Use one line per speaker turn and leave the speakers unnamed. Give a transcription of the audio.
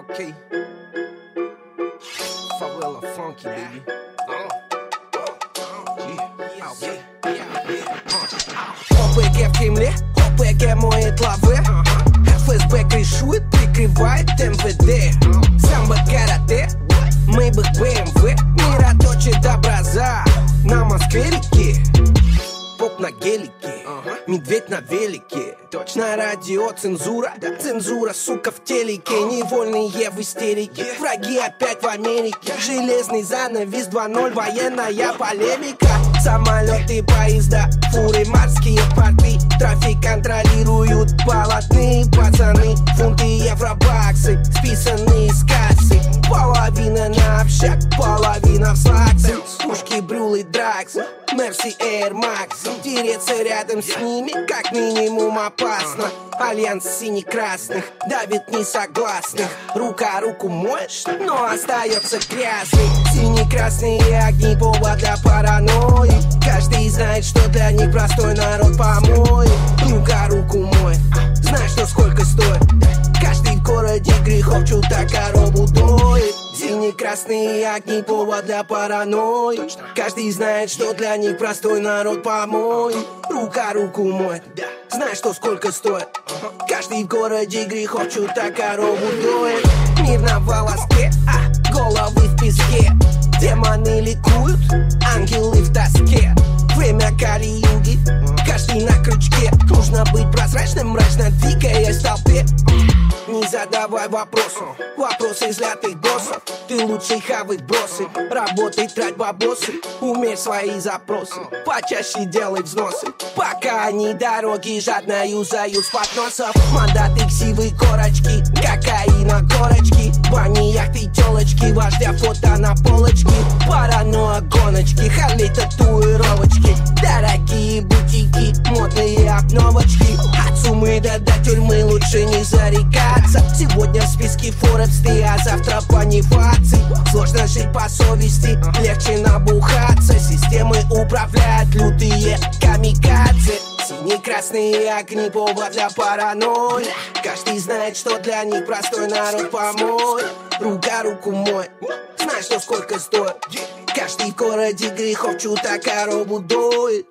Okay. Favela funky, baby. ОПГ в Кремле, ОПГ моет лавы ФСБ крышует, прикрывает МВД Самбо карате, Мейбах БМВ Мироточит образа на Москве-реке Поп на гелике, медведь на велике. Точно. Радио цензура, цензура, сука, в телеке. Невольные в истерике, враги опять в Америке. Железный занавес 2.0, военная полемика. Самолеты, поезда, фуры, морские порты Трафик контролируют полотные пацаны. Фунты, евро, баксы, списанные с кассы. Половина на общак, половина в Пушки, дракс, Мерси, Air Max Тереться рядом с ними как минимум опасно. Альянс сине-красных давит несогласных. Рука руку моешь, но остается грязный Сине-красные огни повод для паранойи. Каждый знает, что для них простой народ помоет Рука руку моет, знаешь, что сколько стоит? Каждый в городе грехов чудо доит Сине-красные огни повод для паранойи. Каждый знает, что для них простой народ помоет Рука руку моет, знаешь, что сколько стоит. Каждый в городе грехов чудо корову доит. Мир на волоске, а головы в песке. Демоны ликуют, ангелы в тоске. Время Кали-юги, каждый на крючке. Нужно быть прозрачным, мрачно двигаясь в толпе задавай вопросов Вопросы взлятых боссов Ты лучший хавай бросы Работай, трать бабосы. Умерь свои запросы. Почаще делай взносы. Пока они дороги жадно юзают с подносов. Мандаты, ксивы, корочки. Кокаина, корочки. Бани, яхты, телочки Вождя фото на полочке Паранойя, гоночки. Харли, татуировочки. Дорогие бутики Модные обновочки Суммы до, тюрьмы Лучше не зарекаться. Сегодня в списке Forbes ты, а завтра Бонифаций Сложно жить по совести Легче набухаться. Системы управляют лютые камикадзе. Синие-красные огни повод для паранойи. Каждый знает, что для них простой народ помой. Рука руку мой Знаешь, что сколько стоит. Каждый в городе грехов чудо корову доит